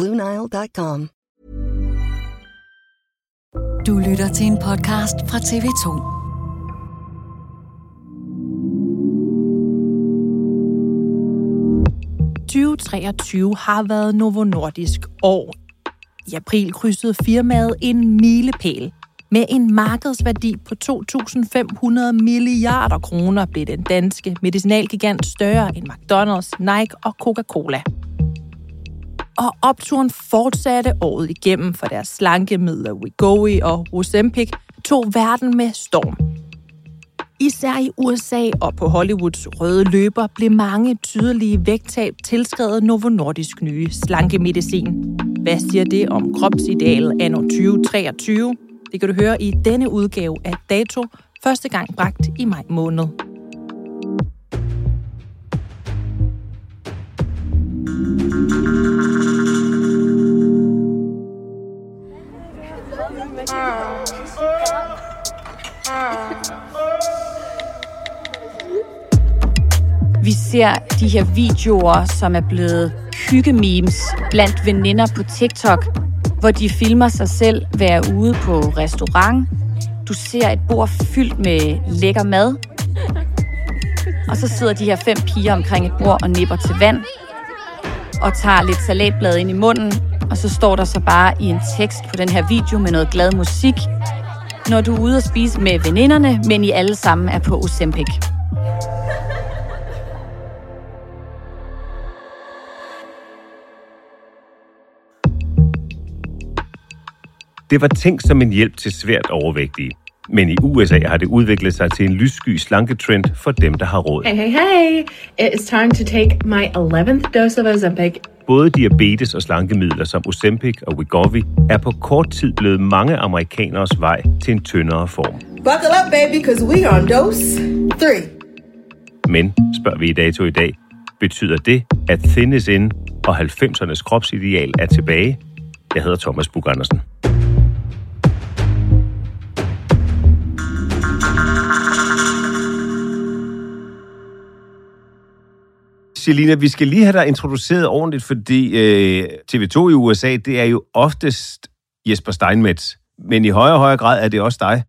BlueNile.com. Du lytter til en podcast fra TV2. – 2023 har været Novo Nordisk år. I april krydsede firmaet en milepæl. Med en markedsværdi på 2.500 milliarder kroner blev den danske medicinalgigant større end McDonald's, Nike og Coca-Cola. Og opturen fortsatte året igennem for deres slankemidler Wegovy og Ozempic tog verden med storm. Især i USA og på Hollywoods røde løber blev mange tydelige vægttab tilskrevet Novo Nordisk nye slankemedicin. Hvad siger det om kropsidealet anno 2023? Det kan du høre i denne udgave af Dato, første gang bragt i maj måned. Ser de her videoer, som er blevet hyggememes blandt veninder på TikTok, hvor de filmer sig selv være ude på restaurant. Du ser et bord fyldt med lækker mad. Og så sidder de her fem piger omkring et bord og nipper til vand. Og tager lidt salatblad ind i munden. Og så står der så bare i en tekst på den her video med noget glad musik. Når du er ude at spise med veninderne, men I alle sammen er på Ozempic. Det var tænkt som en hjælp til svært overvægtige. Men i USA har det udviklet sig til en lyssky slanketrend for dem, der har råd. Hey, hey, hey! It is time to take my 11th dose of Ozempic. Både diabetes og slankemidler som Ozempic og Wegovy er på kort tid blevet mange amerikaneres vej til en tyndere form. Buckle up, baby, because we are on dose three. Men, spørger vi i dato i dag, betyder det, at thin is in og 90'ernes kropsideal er tilbage? Jeg hedder Thomas Bug Andersen. Selina, vi skal lige have dig introduceret ordentligt, fordi øh, TV2 i USA, det er jo oftest Jesper Steinmetz, men i højere og højere grad er det også dig.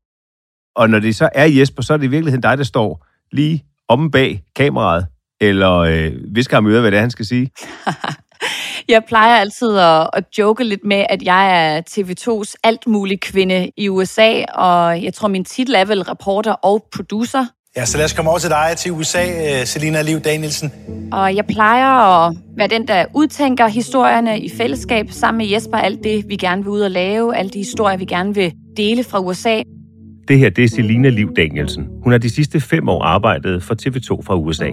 Og når det så er Jesper, så er det i virkeligheden dig, der står lige omme bag kameraet, eller øh, visker ham øre, hvad det er, han skal sige. Jeg plejer altid at, at joke lidt med, at jeg er TV2's alt mulig kvinde i USA, og jeg tror, min titel er vel reporter og producer. Ja, så lad os komme over til dig til USA, øh, Selina Liv Danielsen. Og jeg plejer at være den, der udtænker historierne i fællesskab sammen med Jesper. Alt det, vi gerne vil ud og lave, alle de historier, vi gerne vil dele fra USA. Det her, det er Selina Liv Danielsen. Hun har de sidste fem år arbejdet for TV2 fra USA.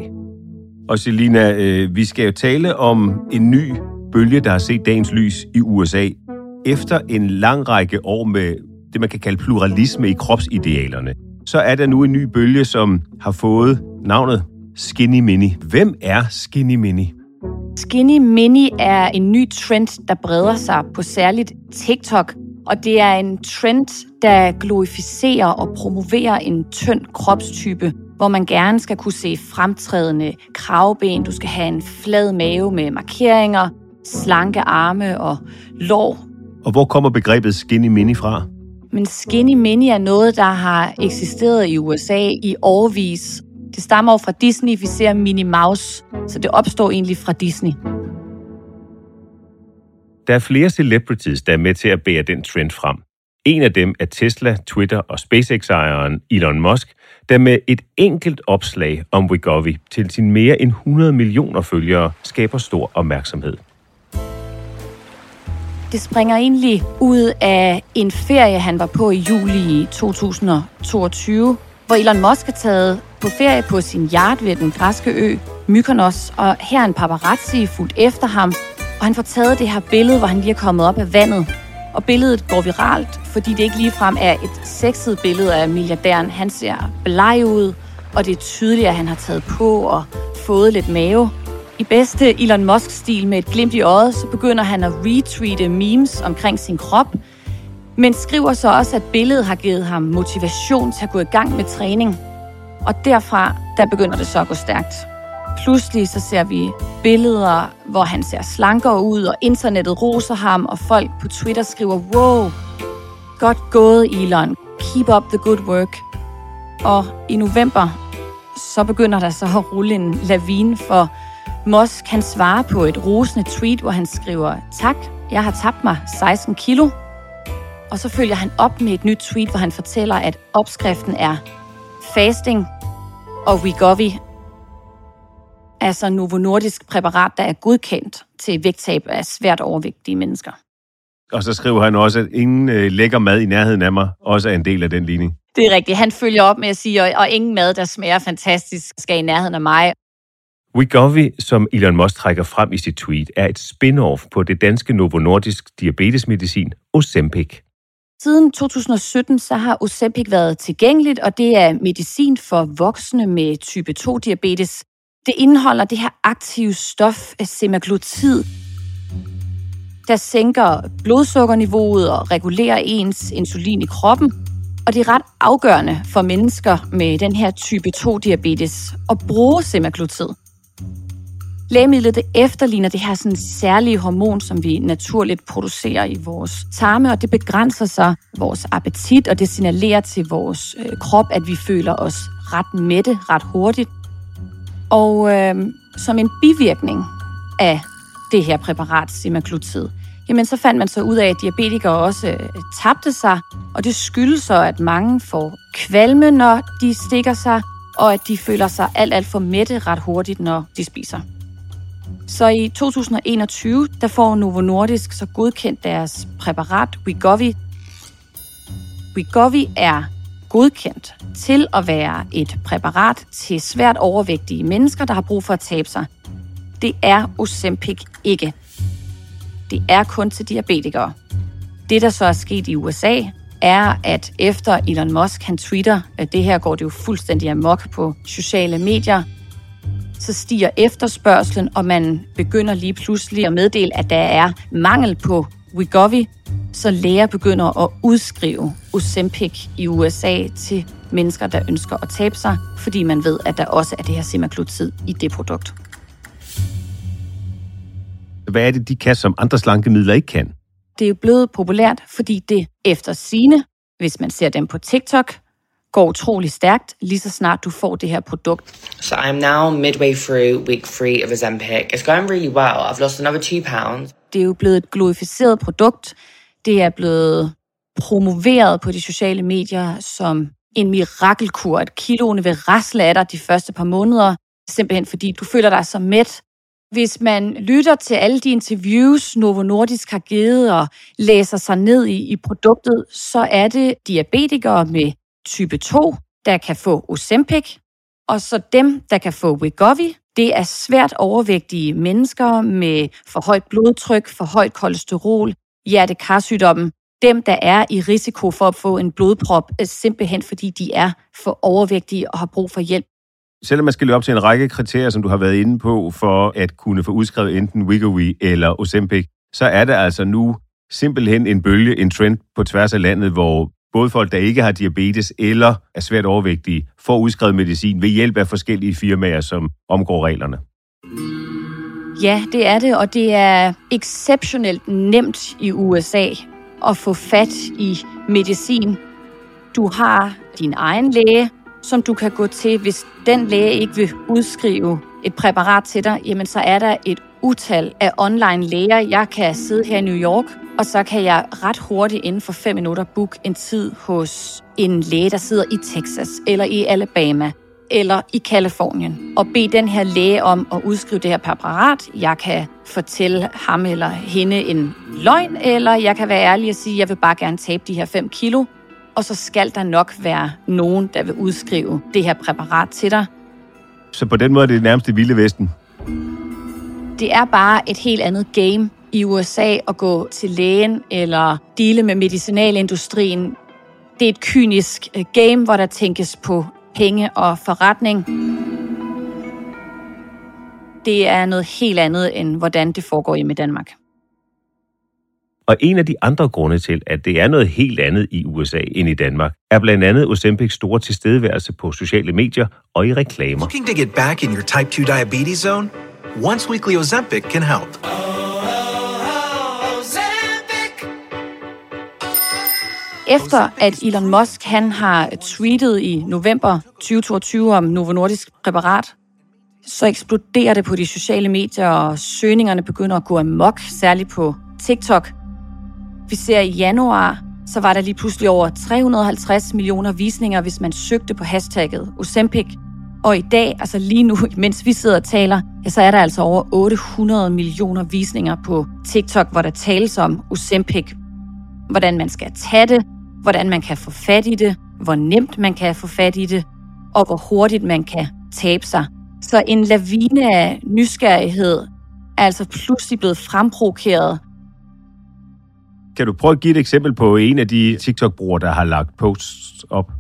Og Selina, øh, vi skal jo tale om en ny bølge, der har set dagens lys i USA. Efter en lang række år med det, man kan kalde pluralisme i kropsidealerne, så er der nu en ny bølge, som har fået navnet Skinny Mini. Hvem er Skinny Mini? Skinny Mini er en ny trend, der breder sig på særligt TikTok, og det er en trend, der glorificerer og promoverer en tynd kropstype, hvor man gerne skal kunne se fremtrædende kravben, du skal have en flad mave med markeringer, slanke arme og lår. Og hvor kommer begrebet skinny mini fra? Men skinny mini er noget, der har eksisteret i USA i årvis. Det stammer jo fra Disney, vi ser Minnie Mouse, så det opstår egentlig fra Disney. Der er flere celebrities, der er med til at bære den trend frem. En af dem er Tesla, Twitter og SpaceX-ejeren Elon Musk, der med et enkelt opslag om Wegovy til sine mere end 100 millioner følgere skaber stor opmærksomhed. Det springer egentlig ud af en ferie, han var på i juli 2022, hvor Elon Musk er taget på ferie på sin yacht ved den græske ø Mykonos, og her er en paparazzi fuldt efter ham, og han får taget det her billede, hvor han lige er kommet op af vandet. Og billedet går viralt, fordi det ikke ligefrem er et sexet billede af milliardæren. Han ser bleg ud, og det er tydeligt, at han har taget på og fået lidt mave. I bedste Elon Musk-stil med et glimt i øjet, så begynder han at retweete memes omkring sin krop, men skriver så også, at billedet har givet ham motivation til at gå i gang med træning. Og derfra, der begynder det så at gå stærkt. Pludselig så ser vi billeder, hvor han ser slankere ud, og internettet roser ham, og folk på Twitter skriver, wow, godt gået Elon, keep up the good work. Og i november, så begynder der så at rulle en lavine for Musk. Han svarer på et rosende tweet, hvor han skriver, tak, jeg har tabt mig 16 kilo. Og så følger han op med et nyt tweet, hvor han fortæller, at opskriften er fasting og Wegovy, altså Novo Nordisk præparat, der er godkendt til vægttab af svært overvægtige mennesker. Og så skriver han også, at ingen øh, lækker mad i nærheden af mig også er en del af den ligning. Det er rigtigt. Han følger op med at sige, og, og ingen mad, der smager fantastisk, skal i nærheden af mig. Wegovy, som Elon Musk trækker frem i sit tweet, er et spin-off på det danske Novo Nordisk diabetesmedicin Ozempic. Siden 2017 så har Ozempic været tilgængeligt, og det er medicin for voksne med type 2-diabetes. Det indeholder det her aktive stof semaglutid, der sænker blodsukkerniveauet og regulerer ens insulin i kroppen. Og det er ret afgørende for mennesker med den her type 2-diabetes at bruge semaglutid. Lægemidlet det efterligner det her sådan særlige hormon, som vi naturligt producerer i vores tarme, og det begrænser sig vores appetit, og det signalerer til vores øh, krop, at vi føler os ret mætte ret hurtigt. Og øh, som en bivirkning af det her præparat, semaglutid, jamen så fandt man så ud af, at diabetikere også øh, tabte sig, og det skyldes så, at mange får kvalme, når de stikker sig, og at de føler sig alt, alt for mætte ret hurtigt, når de spiser. Så i 2021, der får Novo Nordisk så godkendt deres præparat Wegovy. Wegovy er godkendt til at være et præparat til svært overvægtige mennesker, der har brug for at tabe sig. Det er Ozempic ikke. Det er kun til diabetikere. Det, der så er sket i USA, er, at efter Elon Musk han tweeter, at det her går det jo fuldstændig amok på sociale medier, så stiger efterspørgselen, og man begynder lige pludselig at meddele, at der er mangel på Wegovy, så læger begynder at udskrive Ozempic i USA til mennesker, der ønsker at tabe sig, fordi man ved, at der også er det her semaglutid i det produkt. Hvad er det, de kan, som andre slankemidler ikke kan? Det er jo blevet populært, fordi det efter sine, hvis man ser dem på TikTok, går utrolig stærkt, lige så snart du får det her produkt. So I'm now midway through week three of Ozempic. It's going really well. I've lost another two pounds. Det er jo blevet et glorificeret produkt. Det er blevet promoveret på de sociale medier som en mirakelkur, at kiloene vil rasle af dig de første par måneder, simpelthen fordi du føler dig så mæt. Hvis man lytter til alle de interviews, Novo Nordisk har givet og læser sig ned i, i produktet, så er det diabetikere med type 2, der kan få Ozempic, og så dem, der kan få Wegovy, det er svært overvægtige mennesker med for højt blodtryk, for højt kolesterol, hjertekarsygdommen, dem, der er i risiko for at få en blodprop, simpelthen fordi de er for overvægtige og har brug for hjælp selvom man skal løbe op til en række kriterier, som du har været inde på, for at kunne få udskrevet enten Wegovy eller Ozempic, så er der altså nu simpelthen en bølge, en trend på tværs af landet, hvor både folk, der ikke har diabetes eller er svært overvægtige, får udskrevet medicin ved hjælp af forskellige firmaer, som omgår reglerne. Ja, det er det, og det er exceptionelt nemt i USA at få fat i medicin. Du har din egen læge, som du kan gå til. Hvis den læge ikke vil udskrive et præparat til dig, jamen så er der et utal af online læger. Jeg kan sidde her i New York, og så kan jeg ret hurtigt inden for fem minutter booke en tid hos en læge, der sidder i Texas eller i Alabama eller i Kalifornien, og bede den her læge om at udskrive det her præparat. Jeg kan fortælle ham eller hende en løgn, eller jeg kan være ærlig og sige, at jeg vil bare gerne tabe de her 5 kilo, og så skal der nok være nogen, der vil udskrive det her præparat til dig. Så på den måde er det nærmest det vilde vesten? Det er bare et helt andet game i USA at gå til lægen eller dele med medicinalindustrien. Det er et kynisk øh, game, hvor der tænkes på penge og forretning. Det er noget helt andet, end hvordan det foregår hjemme i Danmark. Og en af de andre grunde til, at det er noget helt andet i USA end i Danmark, er blandt andet Ozempics store tilstedeværelse på sociale medier og i reklamer. Looking to get back in your type 2 diabetes zone? Once weekly Ozempic can help. Efter at Elon Musk han har tweetet i november 2022 om Novo Nordisk præparat, så eksploderer det på de sociale medier, og søgningerne begynder at gå amok, særligt på TikTok. Vi ser i januar, så var der lige pludselig over 350 millioner visninger, hvis man søgte på hashtagget Ozempic. Og i dag, altså lige nu, mens vi sidder og taler, ja, så er der altså over 800 millioner visninger på TikTok, hvor der tales om Ozempic. Hvordan man skal tage det, hvordan man kan få fat i det, hvor nemt man kan få fat i det, og hvor hurtigt man kan tabe sig. Så en lavine af nysgerrighed er altså pludselig blevet fremprovokeret. Kan du prøve at give et eksempel på en af de TikTok-brugere, der har lagt posts op?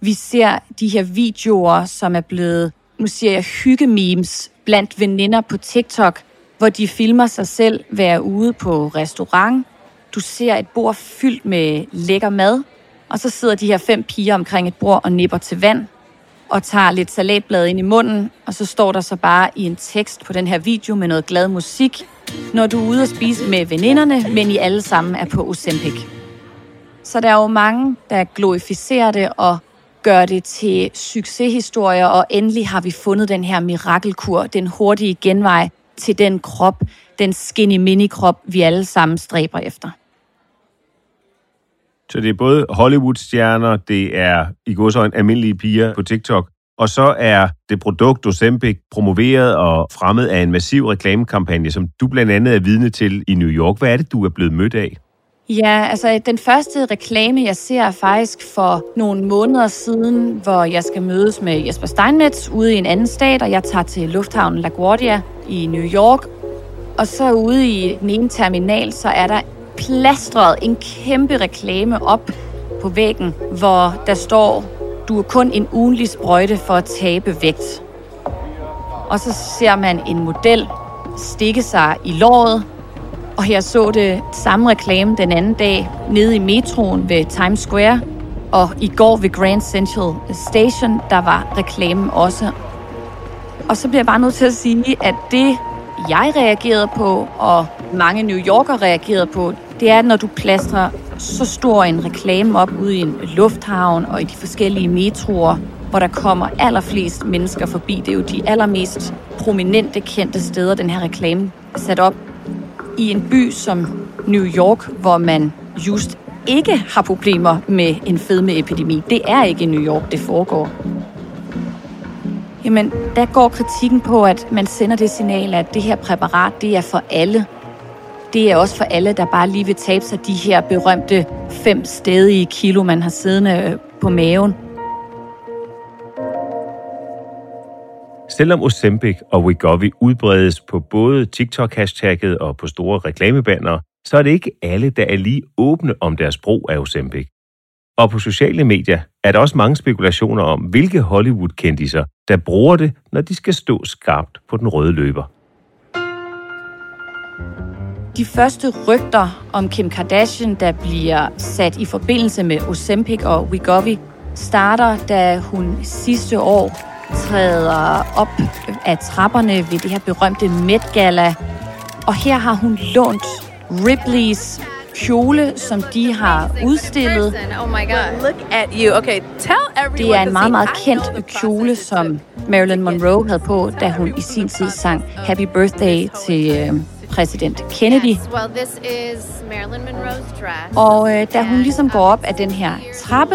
Vi ser de her videoer, som er blevet, nu siger jeg, hyggememes blandt veninder på TikTok, hvor de filmer sig selv være ude på restaurant, du ser et bord fyldt med lækker mad, og så sidder de her fem piger omkring et bord og nipper til vand, og tager lidt salatblad ind i munden, og så står der så bare i en tekst på den her video med noget glad musik, når du er ude og spise med veninderne, men I alle sammen er på Ozempic. Så der er jo mange, der glorificerer det og gør det til succeshistorier, og endelig har vi fundet den her mirakelkur, den hurtige genvej til den krop, den skinny mini-krop, vi alle sammen stræber efter. Så det er både Hollywood-stjerner, det er i godsøjne almindelige piger på TikTok, og så er det produkt Ozempic promoveret og fremmet af en massiv reklamekampagne, som du blandt andet er vidne til i New York. Hvad er det, du er blevet mødt af? Ja, altså den første reklame, jeg ser er faktisk for nogle måneder siden, hvor jeg skal mødes med Jesper Steinmetz ude i en anden stat, og jeg tager til lufthavnen LaGuardia i New York. Og så ude i den ene terminal, så er der plastret en kæmpe reklame op på væggen, hvor der står, du er kun en ugenlig sprøjte for at tabe vægt. Og så ser man en model stikke sig i låret, og jeg så det samme reklame den anden dag nede i metroen ved Times Square, og i går ved Grand Central Station, der var reklamen også. Og så bliver jeg bare nødt til at sige, at det, jeg reagerede på, og mange New Yorker reagerede på, det er, når du plastrer så stor en reklame op ude i en lufthavn og i de forskellige metroer, hvor der kommer allerflest mennesker forbi. Det er jo de allermest prominente kendte steder, den her reklame er sat op. I en by som New York, hvor man just ikke har problemer med en fedmeepidemi. Det er ikke i New York, det foregår. Jamen, der går kritikken på, at man sender det signal, at det her præparat, det er for alle det er også for alle, der bare lige vil tabe sig de her berømte fem stedige kilo, man har siddende øh, på maven. Selvom Ozempic og Wegovy udbredes på både TikTok-hashtagget og på store reklamebanner, så er det ikke alle, der er lige åbne om deres brug af Ozempic. Og på sociale medier er der også mange spekulationer om, hvilke Hollywood-kendiser, der bruger det, når de skal stå skarpt på den røde løber. De første rygter om Kim Kardashian, der bliver sat i forbindelse med Ozempic og Wegovy, starter, da hun sidste år træder op af trapperne ved det her berømte Met Gala. Og her har hun lånt Ripleys kjole, som de har udstillet. Oh my god. Look at you. Okay, tell Det er en meget, meget kendt kjole, som Marilyn Monroe havde på, da hun i sin tid sang Happy Birthday til øh, præsident Kennedy. Well, this is Marilyn Monroe's dress. Og øh, da hun ligesom går op af den her trappe,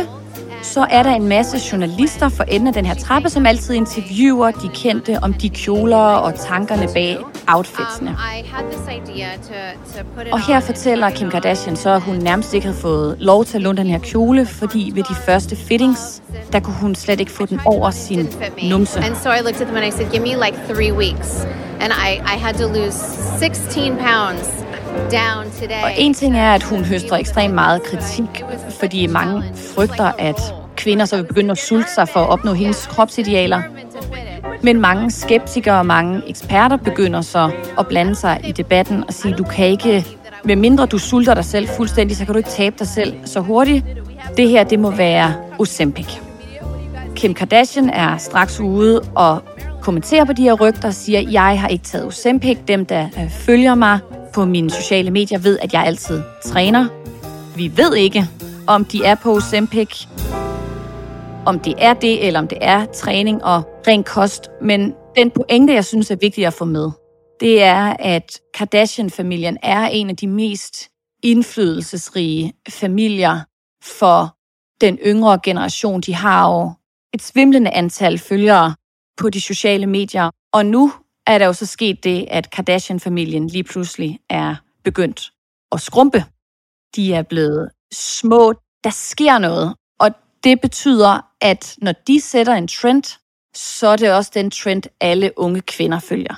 så er der en masse journalister for enden af den her trappe, som altid interviewer de kendte om de kjoler og tankerne bag outfitsene. Um, Og her fortæller Kim Kardashian så, at hun nærmest ikke havde fået lov til at låne den her kjole, fordi ved de første fittings, der kunne hun slet ikke få den over sin numse. And so I looked at them and I said, give me like three weeks. And I, I had to lose 16 pounds down today. Og en ting er, at hun høster ekstremt meget kritik, fordi mange frygter, at kvinder så vil begynde at sulte sig for at opnå hendes kropsidealer. Men mange skeptikere og mange eksperter begynder så at blande sig i debatten og sige, du kan ikke, med mindre du sulter dig selv fuldstændig, så kan du ikke tabe dig selv så hurtigt. Det her, det må være Ozempic. Kim Kardashian er straks ude og kommenterer på de her rygter og siger, jeg har ikke taget Ozempic. Dem, der øh, følger mig på mine sociale medier, ved, at jeg altid træner. Vi ved ikke, om de er på Ozempic, om det er det, eller om det er træning og ren kost. Men den pointe, jeg synes er vigtig at få med, det er, at Kardashian-familien er en af de mest indflydelsesrige familier for den yngre generation. De har jo et svimlende antal følgere på de sociale medier. Og nu er der jo så sket det, at Kardashian-familien lige pludselig er begyndt at skrumpe. De er blevet små. Der sker noget. Og det betyder, at når de sætter en trend, så er det også den trend, alle unge kvinder følger.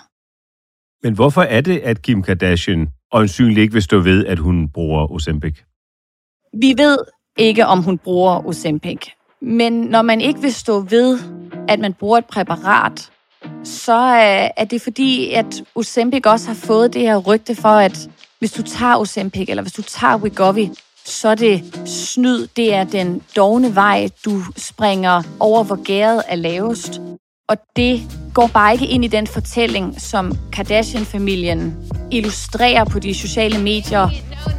Men hvorfor er det, at Kim Kardashian øjensynligt ikke vil stå ved, at hun bruger Ozempic? Vi ved ikke, om hun bruger Ozempic. Men når man ikke vil stå ved, at man bruger et præparat, så øh, er det fordi, at Ozempic også har fået det her rygte for, at hvis du tager Ozempic, eller hvis du tager Wegovy, så er det snyd. Det er den dogne vej, du springer over, hvor gæret er lavest. Og det går bare ikke ind i den fortælling, som Kardashian-familien illustrerer på de sociale medier,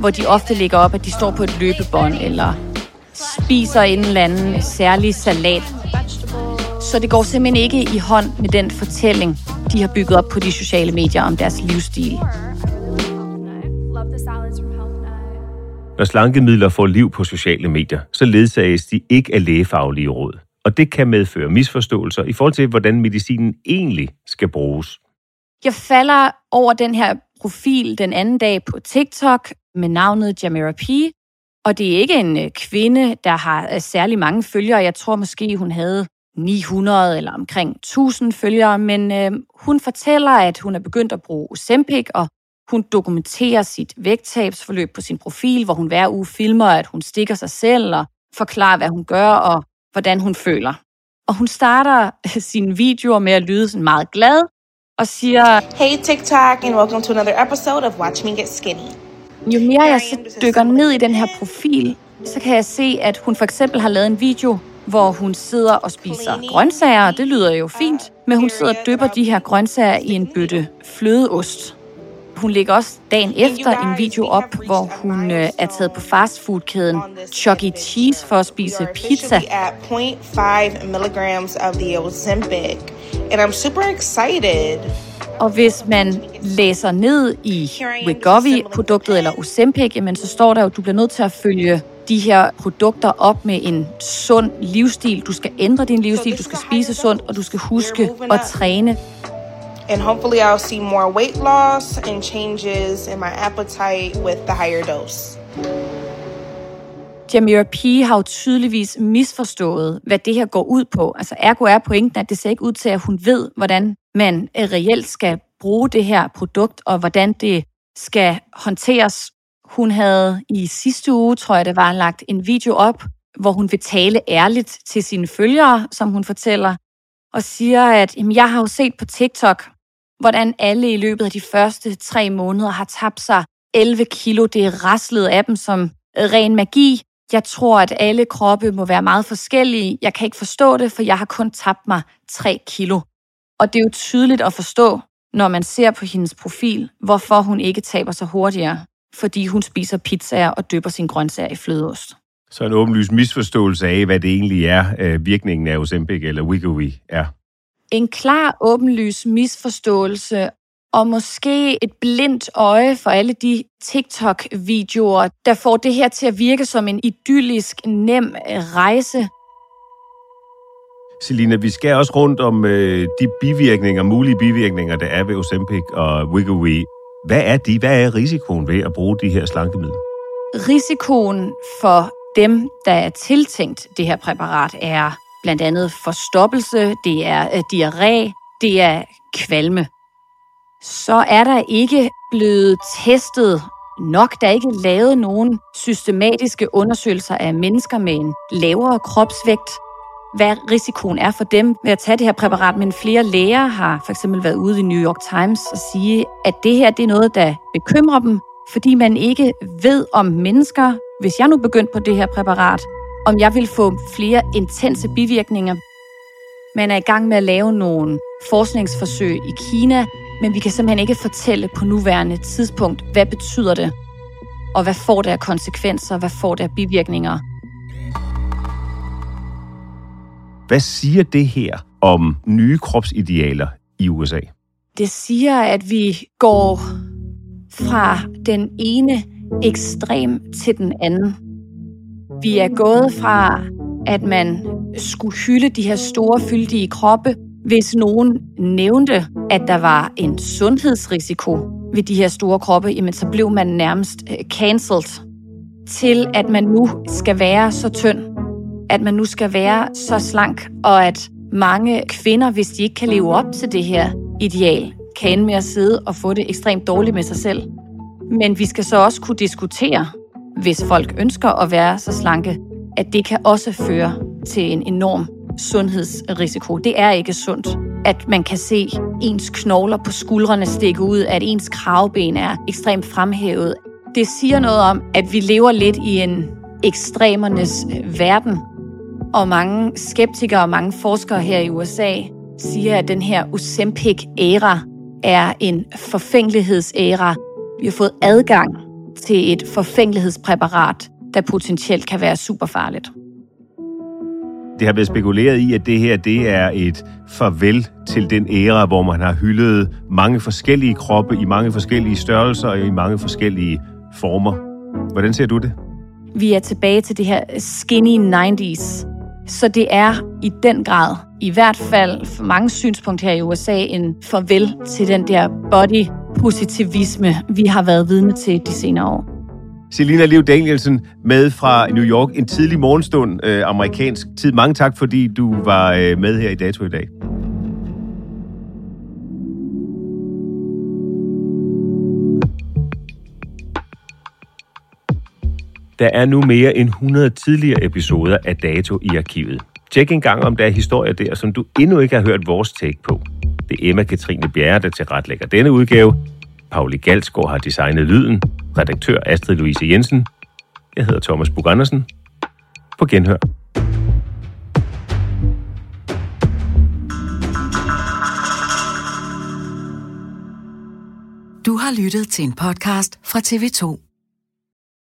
hvor de ofte lægger op, at de står på et løbebånd, eller spiser en eller anden særlig salat. Så det går simpelthen ikke i hånd med den fortælling, de har bygget op på de sociale medier om deres livsstil. Når slankemidler får liv på sociale medier, så ledsages de ikke af lægefaglige råd. Og det kan medføre misforståelser i forhold til, hvordan medicinen egentlig skal bruges. Jeg falder over den her profil den anden dag på TikTok med navnet Jamira P. Og det er ikke en øh, kvinde, der har øh, særlig mange følgere. Jeg tror måske, hun havde 900 eller omkring 1000 følgere, men øh, hun fortæller, at hun er begyndt at bruge Ozempic, og hun dokumenterer sit vægttabsforløb på sin profil, hvor hun hver uge filmer, at hun stikker sig selv og forklarer, hvad hun gør og hvordan hun føler. Og hun starter øh, sine videoer med at lyde sådan meget glad og siger, Hey TikTok, and welcome to another episode of Watch Me Get Skinny jo mere jeg så dykker ned i den her profil, så kan jeg se, at hun for eksempel har lavet en video, hvor hun sidder og spiser grøntsager, og det lyder jo fint, men hun sidder og dypper de her grøntsager i en bøtte flødeost. Hun lægger også dagen efter en video op, hvor hun øh, er taget på fastfoodkæden Chuck E. Cheese for at spise pizza. At 0.5 milligrams of the Ozempic, and I'm super excited. Og hvis man læser ned i Wegovy-produktet eller Ozempic, jamen så står der jo, at du bliver nødt til at følge de her produkter op med en sund livsstil. Du skal ændre din livsstil, du skal spise sundt, og du skal huske at træne. And hopefully I'll see more weight loss and changes in my appetite with the higher dose. Jamira P. har jo tydeligvis misforstået, hvad det her går ud på. Altså ergo er pointen, at det ser ikke ud til, at hun ved, hvordan man øh, reelt skal bruge det her produkt, og hvordan det skal håndteres. Hun havde i sidste uge, tror jeg det var, lagt en video op, hvor hun vil tale ærligt til sine følgere, som hun fortæller, og siger, at jamen, jeg har jo set på TikTok, hvordan alle i løbet af de første tre måneder har tabt sig 11 kilo. Det er raslet af dem som øh, ren magi. Jeg tror, at alle kroppe må være meget forskellige. Jeg kan ikke forstå det, for jeg har kun tabt mig 3 kilo. Og det er jo tydeligt at forstå, når man ser på hendes profil, hvorfor hun ikke taber sig hurtigere. Fordi hun spiser pizzaer og dypper sin grøntsager i flødeost. Så en åbenlyst misforståelse af, hvad det egentlig er, øh, virkningen af Ozempic eller Wegovy er. En klar, åbenlys misforståelse og måske et blindt øje for alle de TikTok-videoer, der får det her til at virke som en idyllisk, nem rejse. Selina, vi skal også rundt om øh, de bivirkninger, mulige bivirkninger, der er ved Ozempic og Wegovy. Hvad er de? Hvad er risikoen ved at bruge de her slankemidler? Risikoen for dem, der er tiltænkt det her præparat, er blandt andet forstoppelse, det er øh, diarré, det er kvalme. Så er der ikke blevet testet nok. Der er ikke lavet nogen systematiske undersøgelser af mennesker med en lavere kropsvægt. Hvad risikoen er for dem ved at tage det her præparat, men flere læger har for eksempel været ude i New York Times og sige, at det her det er noget, der bekymrer dem, fordi man ikke ved om mennesker, hvis jeg nu begyndte på det her præparat, om jeg vil få flere intense bivirkninger. Man er i gang med at lave nogle forskningsforsøg i Kina, men vi kan simpelthen ikke fortælle på nuværende tidspunkt, hvad betyder det, og hvad får det af konsekvenser, hvad får det af bivirkninger. Hvad siger det her om nye kropsidealer i USA? Det siger, at vi går fra den ene ekstrem til den anden. Vi er gået fra, at man skulle hylde de her store, fyldige kroppe, hvis nogen nævnte, at der var en sundhedsrisiko ved de her store kroppe, jamen så blev man nærmest øh, cancelled til, at man nu skal være så tynd, at man nu skal være så slank, og at mange kvinder, hvis de ikke kan leve op til det her ideal, kan ende med at sidde og få det ekstremt dårligt med sig selv. Men vi skal så også kunne diskutere, hvis folk ønsker at være så slanke, at det kan også føre til en enorm sundhedsrisiko. Det er ikke sundt, at man kan se ens knogler på skuldrene stikke ud, at ens kravben er ekstremt fremhævet. Det siger noget om, at vi lever lidt i en ekstremernes verden, og mange skeptikere og mange forskere her i USA siger, at den her Ozempic-æra er en forfængelighedsæra. Vi har fået adgang til et forfængelighedspræparat, der potentielt kan være super farligt. Det har været spekuleret i, at det her det er et farvel til den æra, hvor man har hyldet mange forskellige kroppe i mange forskellige størrelser og i mange forskellige former. Hvordan ser du det? Vi er tilbage til det her skinny 90s. Så det er i den grad, i hvert fald for mange synspunkt her i USA, en farvel til den der body positivisme, vi har været vidne til de senere år. Selina Liv Danielsen med fra New York. En tidlig morgenstund, øh, amerikansk tid. Mange tak, fordi du var øh, med her i Dato i dag. Der er nu mere end 100 tidligere episoder af Dato i arkivet. Tjek engang, om der er historier der, som du endnu ikke har hørt vores take på. Det er Emma Katrine Bjerre, der tilretlægger denne udgave. Pauli Galsgaard har designet lyden. Redaktør Astrid Louise Jensen. Jeg hedder Thomas Bug Andersen. På genhør. Du har lyttet til en podcast fra TV2.